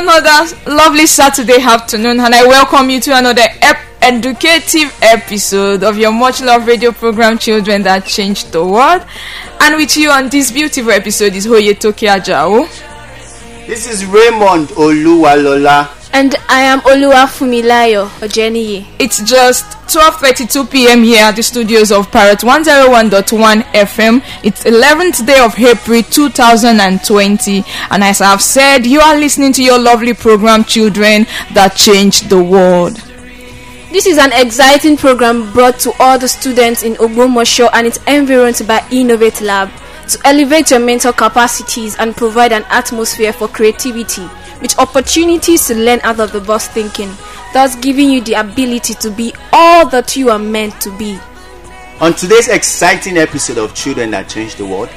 Another lovely Saturday afternoon, and I welcome you to another ep- educative episode of your much loved radio program, Children That Changed the World. And with you on this beautiful episode is Oyetoke Ajao. This is Raymond Oluwalola. And I am Oluwafumilayo Ojeniyi. It's just 12:32 p.m. here at the studios of Parrot 101.1 FM. It's 11th day of April 2020, and as I've said, you are listening to your lovely program, Children That Changed the World. This is an exciting program brought to all the students in Ogbomosho and its environs by Innovate Lab to elevate your mental capacities and provide an atmosphere for creativity with opportunities to learn out of the box thinking, thus giving you the ability to be all that you are meant to be. On today's exciting episode of Children That Change the World,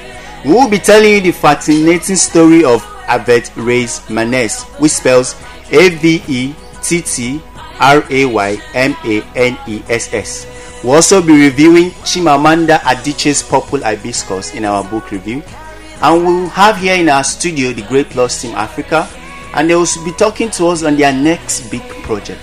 we will be telling you the fascinating story of Avett Reyes Maness, which spells A V E T T R A Y M A N E S S. We'll also be reviewing Chimamanda Adichie's Purple Hibiscus in our book review. And we'll have here in our studio the Great Plus Team Africa, and they will be talking to us on their next big project.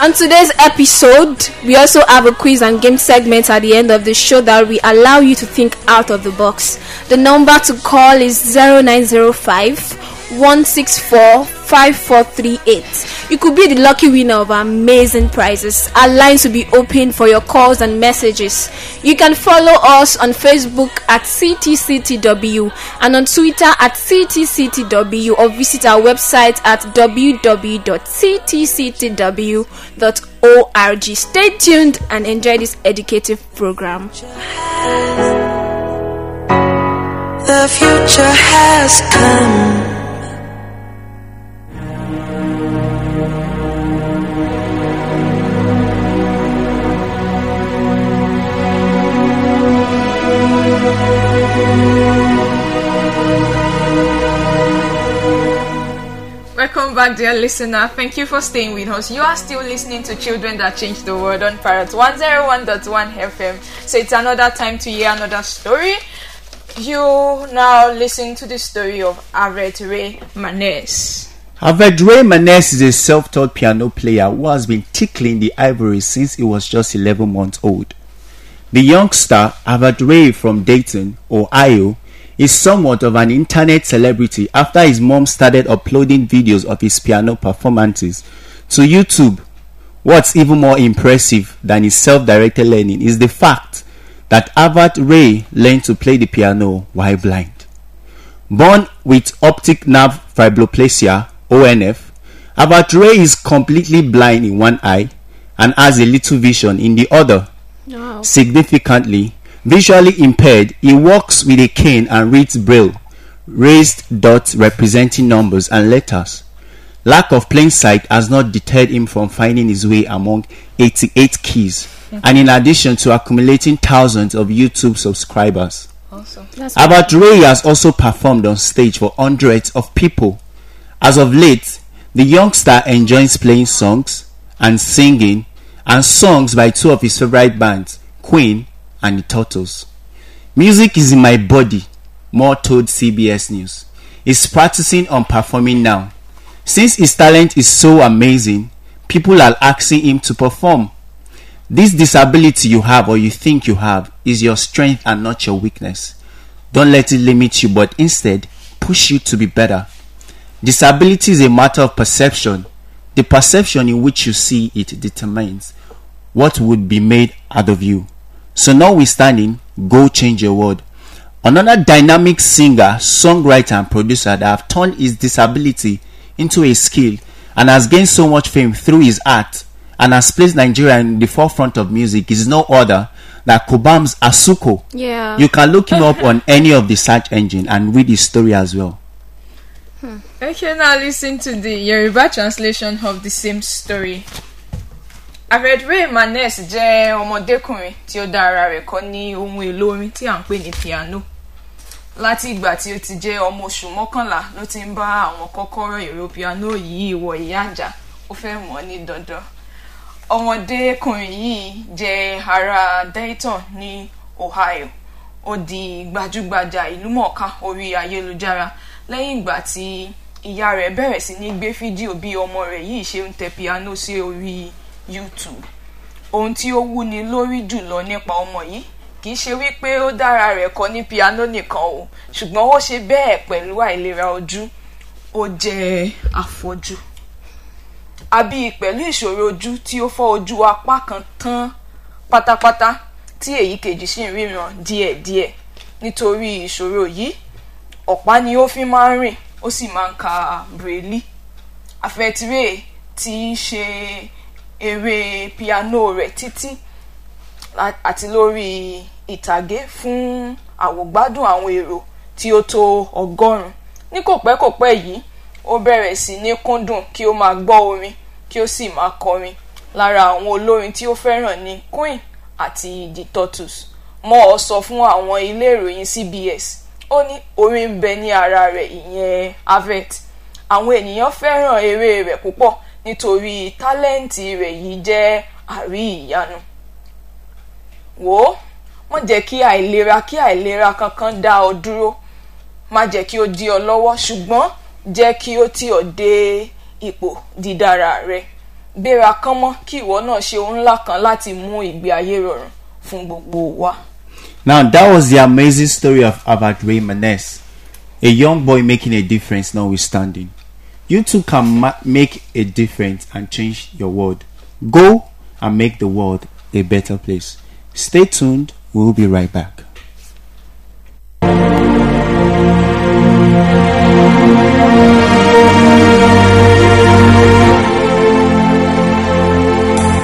On today's episode, we also have a quiz and game segment at the end of the show that will allow you to think out of the box. The number to call is 0905 164 5438. You could be the lucky winner of amazing prizes. Our lines will be open for your calls and messages. You can follow us on Facebook at CTCTW and on Twitter at CTCTW or visit our website at www.ctctw.org. Stay tuned and enjoy this educative program. The future has come. Welcome back, dear listener. Thank you for staying with us. You are still listening to Children That Change the World on Parrot 101.1 FM. So it's another time to hear another story. You now listen to the story of Avett Ray Maness. Avett Ray Maness is a self-taught piano player who has been tickling the ivory since he was just 11 months old. The youngster, Avett Ray from Dayton, Ohio, is somewhat of an internet celebrity after his mom started uploading videos of his piano performances to YouTube. What's even more impressive than his self-directed learning is the fact that Avett Ray learned to play the piano while blind. Born with optic nerve hypoplasia, (ONF), Avett Ray is completely blind in one eye and has a little vision in the other. Wow. Significantly, visually impaired, he walks with a cane and reads braille, raised dots representing numbers and letters. Lack of plain sight has not deterred him from finding his way among 88 keys, and in addition to accumulating thousands of YouTube subscribers. Also, That's Ray has also performed on stage for hundreds of people. As of late, the youngster enjoys playing songs and singing and songs by two of his favorite bands, Queen and the Turtles. Music is in my body, Moore told CBS News. He's practicing on performing now. Since his talent is so amazing, people are asking him to perform. This disability you have or you think you have is your strength and not your weakness. Don't let it limit you, but instead push you to be better. Disability is a matter of perception. The perception in which you see it determines what would be made out of you. So, notwithstanding, go change your world. Another dynamic singer, songwriter, and producer that have turned his disability into a skill and has gained so much fame through his art and has placed Nigeria in the forefront of music is no other than Cobhams Asuquo. Yeah. You can look him up on any of the search engine and read his story as well. Hmm. Okay, now listen to the Yoruba translation of the same story. Avedre Manes jẹ́ ọmọdékùnrin tí ó dá ara rẹ̀ kọ́ ní ohun èlò orin tí à ń pè ní piano. Láti ìgbà tí ó ti jẹ́ ọmọ oṣù mọ́kànlá ló ti ń bá àwọn kọ́kọ́rọ́ èrò piano yìí wọ ìyá àjà ó fẹ́ mọ̀ ní dandan. Ọmọdékùnrin yìí jẹ́ ará Dayton ní Ohio. Ó di gbajúgbajà ìlúmọ̀ọ́ká orí ayélujára lẹ́yìn ìgbà tí ìyá rẹ̀ bẹ̀rẹ̀ sí ní gbé fídíò bí ọmọ rẹ̀ yìí ṣe ń tẹ piano sí orí YouTube. Ohun tí ó wúni lórí jùlọ nípa ọmọ yìí. Kì í ṣe wípé ó dára rẹ̀ kọ ní piano nìkan o ṣùgbọ́n ó ṣe bẹ́ẹ̀ pẹ̀lú àìlera ojú. Ó jẹ́ afọ́jú. Àbí pẹ̀lú ìṣòro ojú tí ó fọ́ ojú apá kan tán pátápátá tí èyí kejì sì ń ríran díẹ̀díẹ̀. Nítorí ìṣòro yìí ọ̀pá ni ó fi máa ń rìn ó sì máa ń ka braille. Afẹ́tiré tí í ṣe eré piano rẹ̀ títí àti lórí ìtàgé fún àwògbádùn àwọn èrò tí ó tó ọgọ́rùn-ún. Ní kò pẹ́ kò pẹ́ yìí ó bẹ̀rẹ̀ sí ní kúndùn kí ó máa gbọ́ orin kí ó sì máa kọrin. Lára àwọn olórin tí ó fẹ́ràn ní Queen àti The Turtles. Mọ́ ọ sọ fún àwọn ilé ìròyìn CBS ó ní orin ń bẹ ní ara rẹ̀ ìyẹn Avett àwọn ènìyàn fẹ́ràn eré rẹ̀ púpọ̀ nítorí tálẹ́ǹtì rẹ̀ yìí jẹ́ àrí ìyanu wò má jẹ́ kí àìlera kí àìlera kankan dá ọ dúró má jẹ́ kí ó dí ọ lọ́wọ́ ṣùgbọ́n jẹ́ kí ó tì ọ́ dé ipò dídára rẹ gbéra kán mọ́ kí ìwọ náà ṣe ohun ńlá kan láti mú ìgbé ayé rọrùn fún gbogbo wa. Now that was the amazing story of Ray Manes, a young boy making a difference notwithstanding. You too can ma- make a difference and change your world. Go and make the world a better place. Stay tuned. We'll be right back.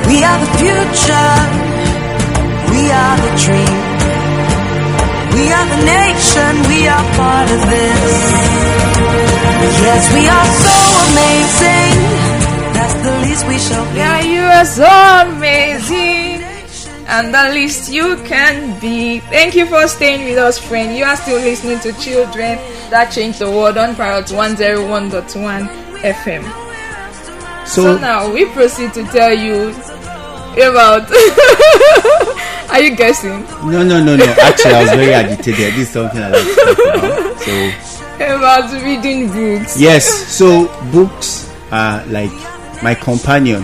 We are the future. We are the dream. We are the nation. We are part of this. Yes, we are so amazing. That's the least we shall be. Yeah, you are so amazing. And the least you can be. Thank you for staying with us, friend. You are still listening to Children That Change the World on Parrot 101.1 FM. So So, now we proceed to tell you about. are you guessing? no, no, no, no. Actually, I was very agitated. This is something I like to talk about. So, About reading books. yes. So books are like my companion.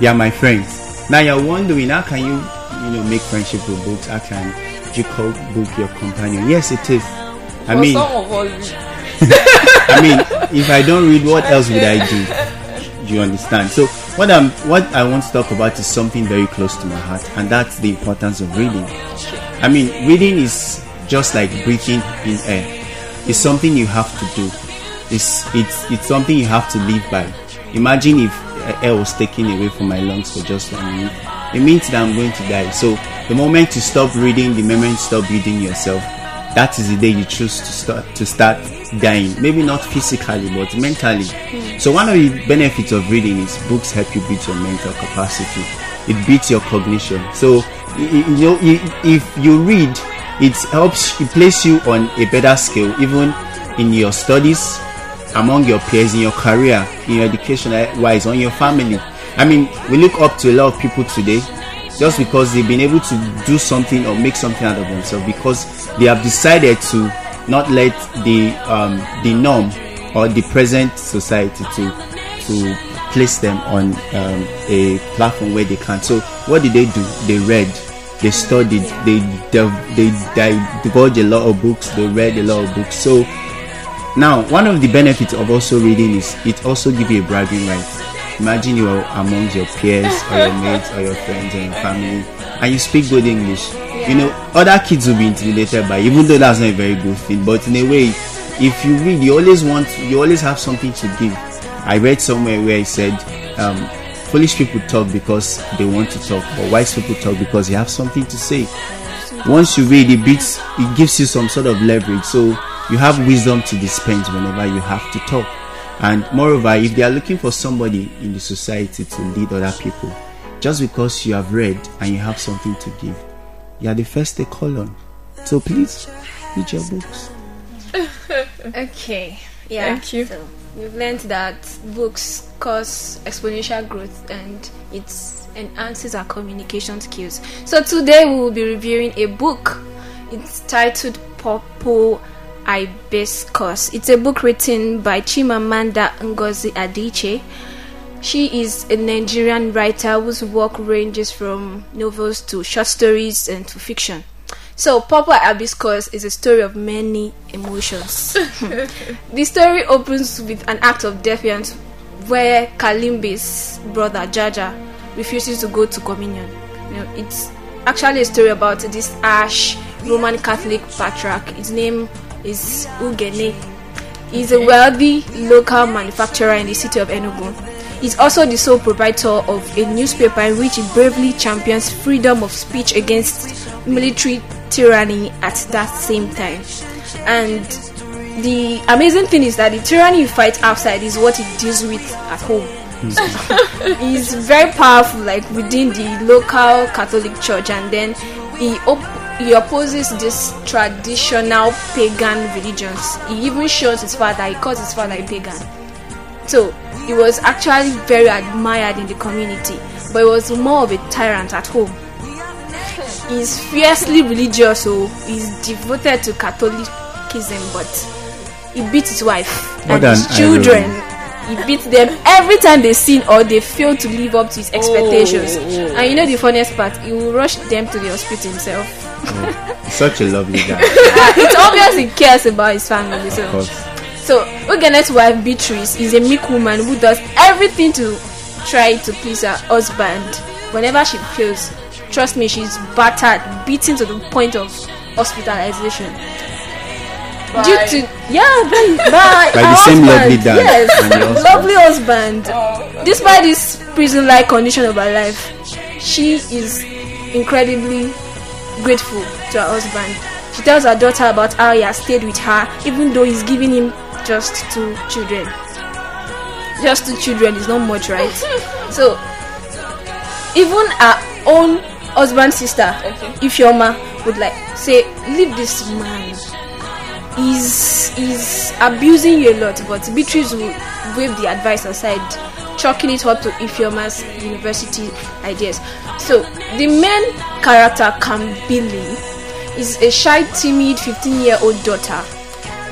They are my friends. Now you're wondering how can you, you know, make friendship with books? How can you call book your companion? Yes, it is. I For mean, some of us, I mean, if I don't read, what else would I do? do? You understand? So what I'm, what I want to talk about is something very close to my heart, and that's the importance of reading. I mean, reading is just like breathing in air. It's something you have to do. It's it's it's something you have to live by. Imagine if air was taken away from my lungs for just one minute. It means that I'm going to die. So the moment you stop reading, the moment you stop reading yourself, that is the day you choose to start to start dying. Maybe not physically, but mentally. So one of the benefits of reading is books help you build your mental capacity. It beats your cognition. So you know, if you read, it helps place you on a better scale, even in your studies, among your peers, in your career, in your education wise, on your family. I mean, we look up to a lot of people today just because they've been able to do something or make something out of themselves because they have decided to not let the um, the norm or the present society to to place them on um, a platform where they can. So what did they do? They read, they studied, they they, divulged a lot of books, they read a lot of books. So now, one of the benefits of also reading is it also gives you a bragging right. Imagine you are among your peers or your mates or your friends or your family and you speak good English. You know, other kids will be intimidated by even though that's not a very good thing. But in a way, if you read, you always want, you always have something to give. I read somewhere where it said, um, foolish people talk because they want to talk, but wise people talk because they have something to say once you read it beats it gives you some sort of leverage so you have wisdom to dispense whenever you have to talk and moreover if they are looking for somebody in the society to lead other people just because you have read and you have something to give you are the first they call on so please read your books Okay. Yeah. Thank you. So we've learned that books cause exponential growth and it enhances our communication skills. So today we will be reviewing a book. It's titled Purple Hibiscus. It's a book written by Chimamanda Ngozi Adichie. She is a Nigerian writer whose work ranges from novels to short stories and to fiction. So, Purple Hibiscus is a story of many emotions. the story opens with an act of defiance where Kambili's brother Jaja refuses to go to communion. You know, it's actually a story about this Ash Roman Catholic patriarch. His name is Eugene. He's a wealthy local manufacturer in the city of Enugu. He's also the sole proprietor of a newspaper in which he bravely champions freedom of speech against military tyranny at that same time. And the amazing thing is that the tyranny you fight outside is what he deals with at home. Mm. He's very powerful, like within the local Catholic Church, and then he op- he opposes this traditional pagan religions. He even shows his father. He calls his father a pagan. So he was actually very admired in the community, but he was more of a tyrant at home. He's fiercely religious, so he's devoted to Catholicism, but he beats his wife More and than his children. He beats them every time they sin or they fail to live up to his oh, expectations. Oh, oh. And you know the funniest part, he will rush them to the hospital himself. Such a lovely guy. Ah, it's obvious he cares about his family. So, course. so Eugene's wife Beatrice is a meek woman who does everything to try to please her husband. Whenever she feels, trust me, she's battered, beaten to the point of hospitalization. Due to yeah, then by, By the same husband, lovely dad yes, husband. lovely husband. Oh, Despite this prison-like condition of her life, she is incredibly grateful to her husband. She tells her daughter about how he has stayed with her, even though he's giving him just two children. Just two children is not much, right? so, even her own husband's sister, Okay. ma would like say, "Leave this man. He's he's abusing you a lot." But Beatrice will wave the advice aside, chalking it up to Ifeoma's university ideas. So, the main character, Kambili, is a shy, timid 15-year-old daughter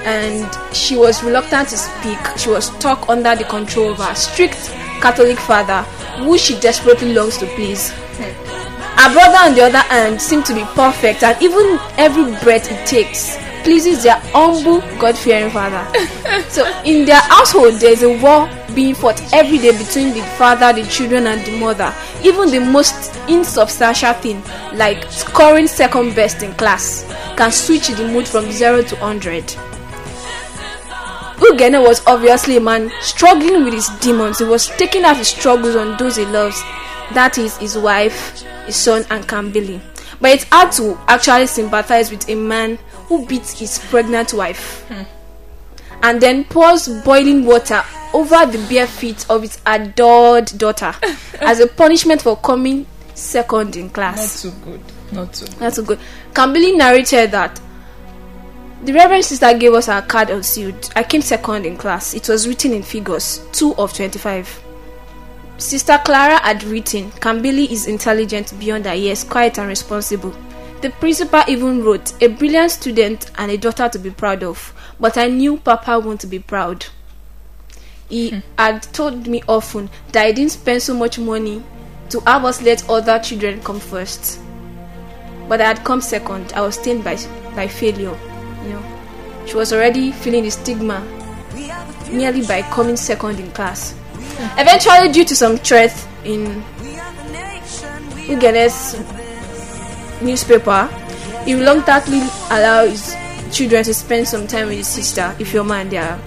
and she was reluctant to speak. She was stuck under the control of her strict Catholic father, who she desperately longs to please. Her brother, on the other hand, seemed to be perfect, and even every breath he takes pleases their humble, God fearing father. so, in their household, there's a war being fought every day between the father, the children, and the mother. Even the most insubstantial thing, like scoring second best in class, can switch the mood from 0 to 100. Eugene was obviously a man struggling with his demons. He was taking out his struggles on those he loves. That is his wife, his son, and Kambili. But it's hard to actually sympathize with a man who beats his pregnant wife hmm. and then pours boiling water over the bare feet of his adored daughter as a punishment for coming second in class. not too good. Not too. That's good. Kambili narrated that the Reverend Sister gave us our card unsealed. I came second in class. It was written in figures, 2 of 25. Sister Clara had written, Kambili is intelligent beyond her years, quiet and responsible. The principal even wrote, a brilliant student and a daughter to be proud of. But I knew Papa won't be proud. He hmm. had told me often that I didn't spend so much money to have us let other children come first but I had come second. I was stained by by failure. You know, she was already feeling the stigma merely by coming second in class. Eventually, due to some threat in Eugene's newspaper, he reluctantly allowed his children to spend some time with his sister, Ifeoma, and their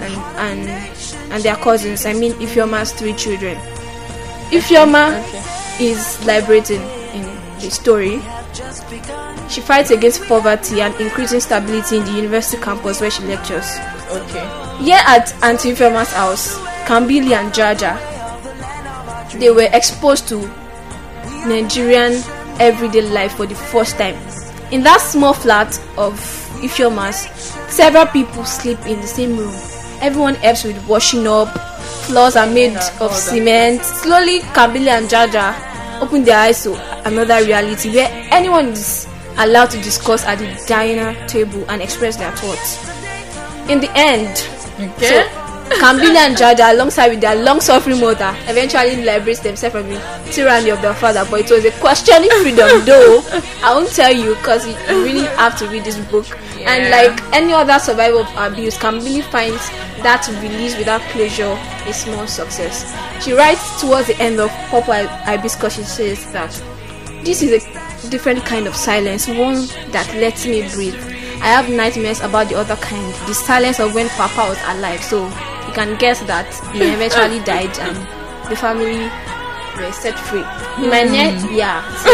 and and and their cousins. I mean, Ifeoma has three children. Ifeoma Okay. is liberating in the story. She fights against poverty and increasing stability in the university campus where she lectures. Okay. Here at Auntie Ifeoma's house, Kambili and Jaja, they were exposed to Nigerian everyday life for the first time. In that small flat of Ifeoma's, several people sleep in the same room. Everyone helps with washing up. Floors are made Yeah, of that. cement. Slowly, Kambili and Jaja open their eyes to another reality where anyone is allowed to discuss at the dinner table and express their thoughts. In the end, Okay. so Kambili and Jaja, alongside with their long-suffering mother, eventually liberates themselves from the tyranny of their father. But it was a questioning freedom, though. I won't tell you because you really have to read this book. And like any other survivor of abuse, Kambili finds that release without closure a small success. She writes towards the end of Purple Hibiscus, she says that this is a different kind of silence, one that lets me breathe. I have nightmares about the other kind, the silence of when Papa was alive. So you can guess that he eventually died and the family were set free. In my net, yeah. So,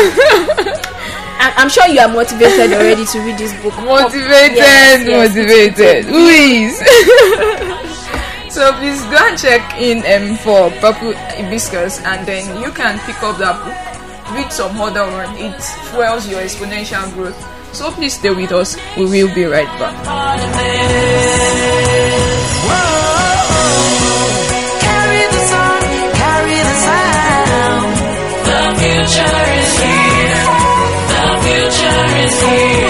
I- I'm sure you are motivated already to read this book. Motivated, Yes, yes, motivated. Please. so please go and check in um, for Purple Hibiscus and then you can pick up that book. Read some other one. It fuels your exponential growth. So please stay with us. We will be right back. The future is here.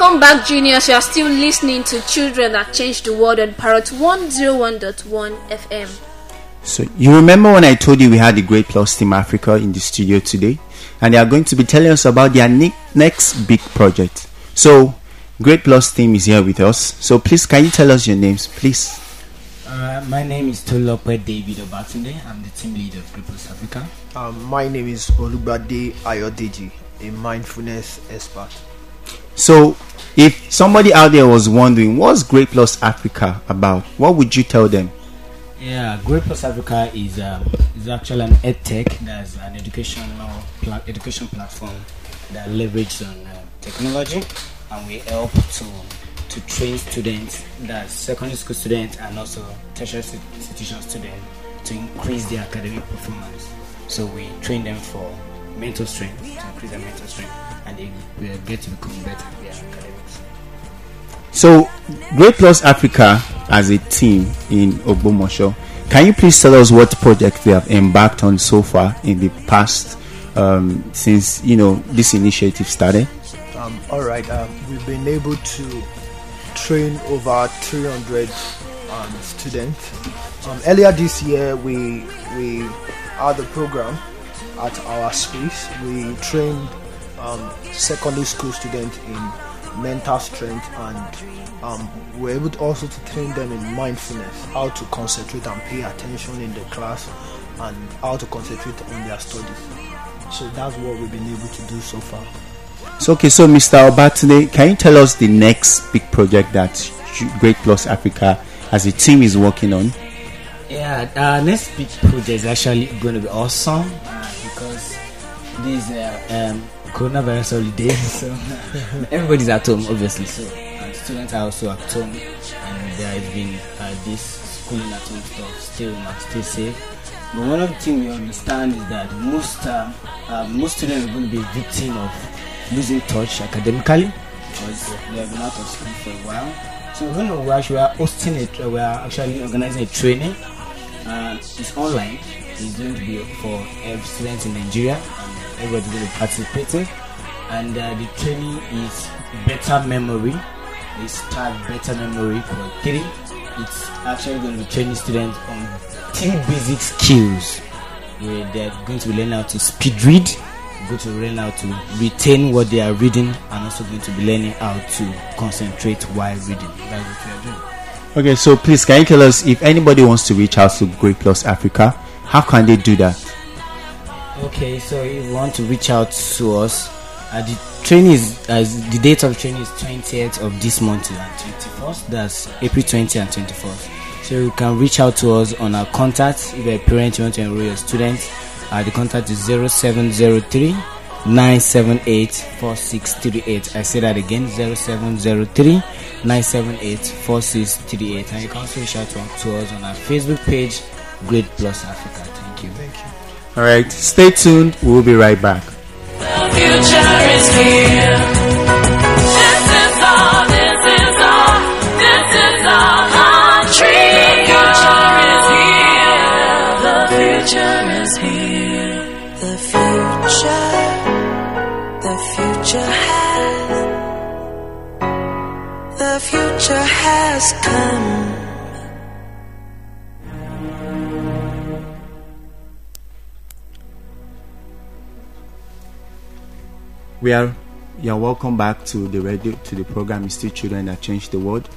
Welcome back, juniors. You are still listening to Children That Changed the World on Parrot 101.1 FM. So you remember when I told you we had the Great Plus Team Africa in the studio today, and they are going to be telling us about their ne- next big project. So Great Plus Team is here with us. So please, can you tell us your names, please? Uh, my name is Tolope David Obatunde. I'm the team leader of Great Plus Africa. Um, my name is Olubade Ayodeji, a mindfulness expert. So if somebody out there was wondering what's Great Plus Africa about, what would you tell them? Yeah, Great Plus Africa is um, is actually an edtech that's an educational pla- education platform that leverages on uh, technology, and we help to to train students, that's secondary school students and also tertiary institution students, to increase their academic performance. So we train them for mental strength to increase their mental strength, and they will get to become better in their academics. So Great Plus Africa as a team in Ogbomosho, can you please tell us what project they have embarked on so far in the past um, since you know this initiative started? Um, all right, um, we've been able to train over 300 um, students. Um, earlier this year, we we had a program at our space. We trained um, secondary school students in mental strength, and um, we were able to also to train them in mindfulness, how to concentrate and pay attention in the class, and how to concentrate on their studies. So that's what we've been able to do so far. So okay, so Mr. Obatunde, can you tell us the next big project that Great Plus Africa as a team is working on? Yeah, our next big project is actually going to be awesome because this uh, um, coronavirus holiday, so everybody's at home, obviously. So and students are also at home, and there has been uh, this schooling at home stuff. Still, must stay safe. But one of the things we understand is that most uh, uh, most students are going to be victim of losing touch academically because they have been out of school for a while. So we're to actually hosting it. Uh, we are actually organizing a training. Uh, it's online. It's going to be for every students in Nigeria, to be participating. And uh, the training is better memory. It's start better memory for three. It's actually going to be training students on three basic skills where they're going to learn how to speed read, going to learn how to retain what they are reading, and also going to be learning how to concentrate while reading. That's what we are doing. Okay, so please can you tell us if anybody wants to reach out to Great Plus Africa, how can they do that? Okay, so if you want to reach out to us, uh, the training is uh, the date of training is 20th of this month and 21st. That's April 20 and 24th. So you can reach out to us on our contact. If you're a parent, you want to enroll your student, uh, the contact is 0703 978 4638. I say that again 0703 978 4638. And you can also reach out to, to us on our Facebook page, Great Plus Africa. Thank you. Thank you. All right, stay tuned. We'll be right back. We are you're welcome back to the radio to the program It's Still Children That Change the World.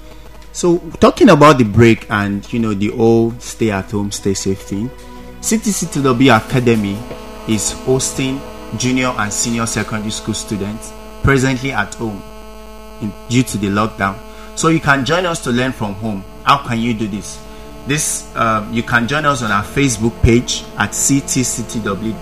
So talking about the break and you know the old stay at home, stay safe thing, CTCTW Academy is hosting junior and senior secondary school students presently at home in, due to the lockdown. So you can join us to learn from home. How can you do this? This um, you can join us on our Facebook page at ctctw.org.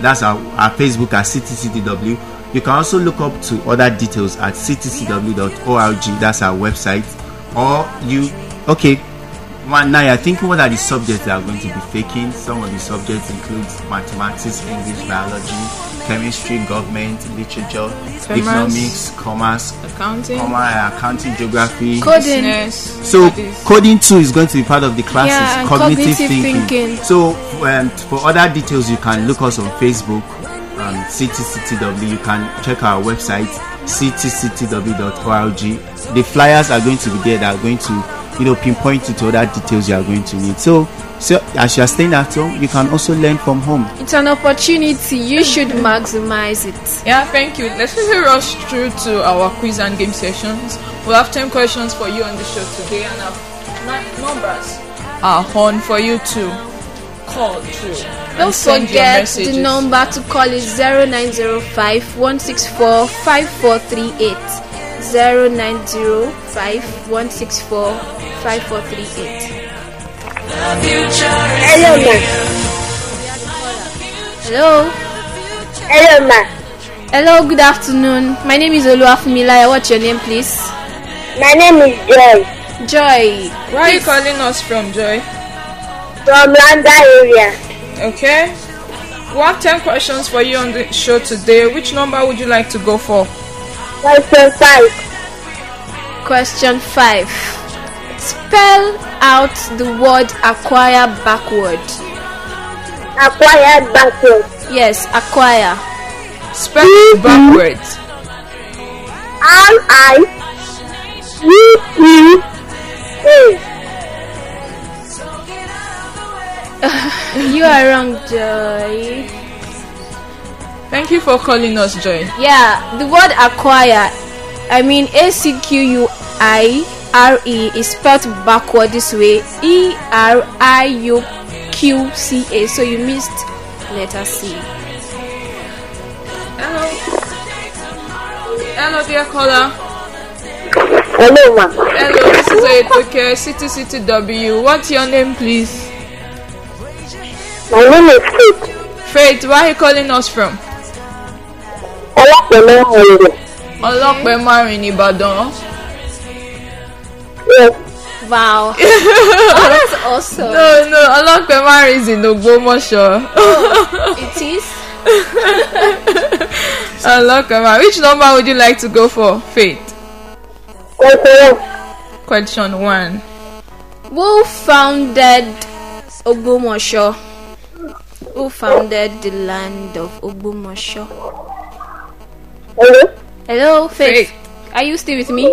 That's our, our Facebook at ctctw. You can also look up to other details at ctcw.org. That's our website. Or you okay. One now you're thinking what are the subjects that are going to be faking? Some of the subjects include mathematics, English, biology, chemistry, government, literature, economics, commerce, Accounting. commerce, accounting, geography. Coding. business, So studies. coding too is going to be part of the classes. Yeah, cognitive, cognitive thinking. thinking. So um, for other details, you can look us on Facebook, um, CTCTW. You can check our website, ctctw.org. The flyers are going to be there. That are going to, you know, pinpoint you to other details you are going to need. So, so as you are staying at home, you can also learn from home. It's an opportunity. You should maximize it. Yeah, thank you. Let's quickly rush through to our quiz and game sessions. We'll have 10 questions for you on the show today, and our nine numbers are on for you too call through. Don't forget the number to call is 0905 164 5438. 0905 164 5438. The future is Hello, ma. Hello. Hello, ma. Hello, good afternoon. My name is Oluwafumilayo. What's your name, please? My name is Joy Joy. Where are you calling us from, Joy? from Landa area. Okay. We have 10 questions for you on the show today. Which number would you like to go for? Question five. Question 5. Spell out the word acquire backward. Acquire backward. Yes, acquire. Spell it backwards. R I U E A. You are wrong, Joy. Thank you for calling us, Joy. Yeah, the word acquire, I mean A C Q U I R E is spelled backward this way E R I U Q C A. So you missed letter C. Hello. Hello, dear caller. Hello, ma. Hello, this is Oyetoke, City City W. What's your name, please? My name is Faith. Faith, where are you calling us from? Olapele Holiday. Ọlọ́pẹ́ márùn-ún ní Ìbàdàn. Yes. Wow. oh, that's awesome. No, no, Ọlọ́pẹ́ márùn-ún is in Ògbómọ̀ṣọ́. Oh, it is. Ọlọ́pẹ́ márùn-ún. Which number would you like to go for, Faith? Question one. Question one. Who founded Ogbomoso? Who founded the land of Ogbomoso? Hello. Hello, Faith. Faith. Are you still with me?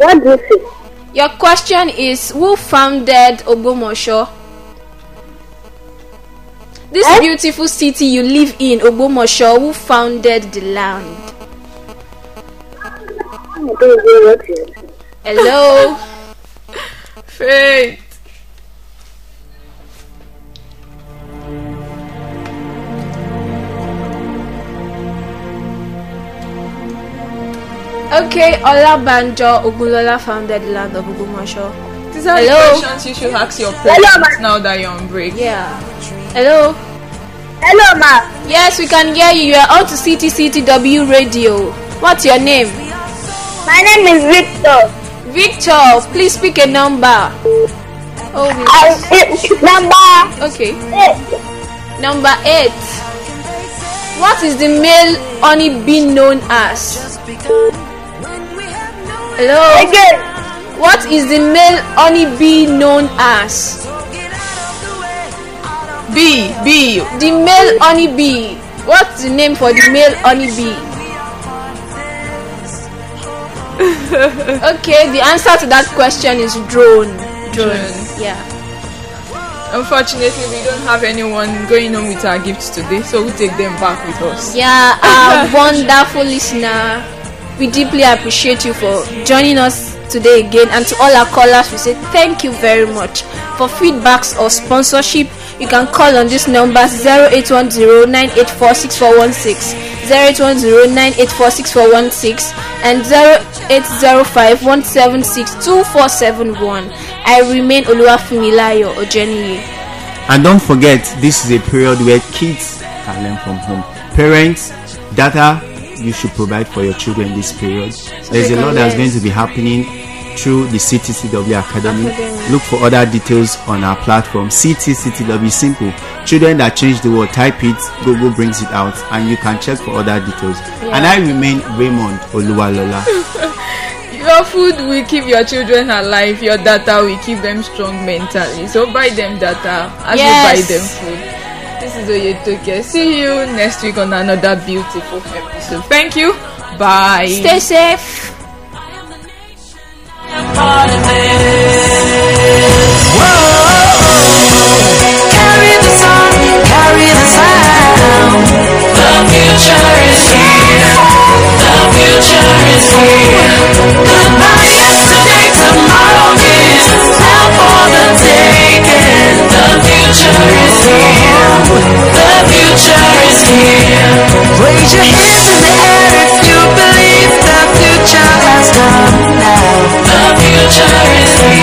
What do you say? Your question is who founded Ogbomoso? This Eh? beautiful city you live in, Ogbomoso, who founded the land? I don't know what you say. Hello? Faith. Okay, Olabanjo Ogunlola founded the land of Ogbomoso. These are Hello? the questions you should ask your Hello, parents ma. now that you're on break. Yeah. Hello? Hello, ma. Yes, we can hear you. You are on to CTCTW radio. What's your name? My name is Victor. Victor, please pick a number. Oh, we- I, it, number okay. eight. Number eight. What is the male honeybee known as? Hello? Again. What is the male honeybee known as? Bee, bee. The male honeybee. What's the name for the male honeybee? okay, the answer to that question is drone. Drone. Yeah. Unfortunately, we don't have anyone going on with our gifts today, so we'll take them back with us. Yeah, our wonderful listener. We deeply appreciate you for joining us today again. And to all our callers, we say thank you very much. For feedbacks or sponsorship, you can call on this number 0810 984 6416, 0810 984 6416, and 0805 176 2471. I remain Oluwafumilayo Ojeniyi. And don't forget, this is a period where kids can learn from home. Parents, data you should provide for your children this period. There's a lot that's going to be happening through the CTCW Academy. Academy. Look for other details on our platform. CTCTW Simple. Children that change the world, type it, Google brings it out, and you can check for other details. And I remain Raymond Oluwalola. Your food will keep your children alive. Your data will keep them strong mentally. So buy them data as Yes. you buy them food. This is Oyetoke. See you next week on another beautiful episode. Thank you. Bye. Stay safe. part Carry the song, carry the sound. The future is here. The future is here. Goodbye yesterday, tomorrow is now for the taking. The future is here. Future is here. Raise your hands in the air if you believe the future has come now. The future is here.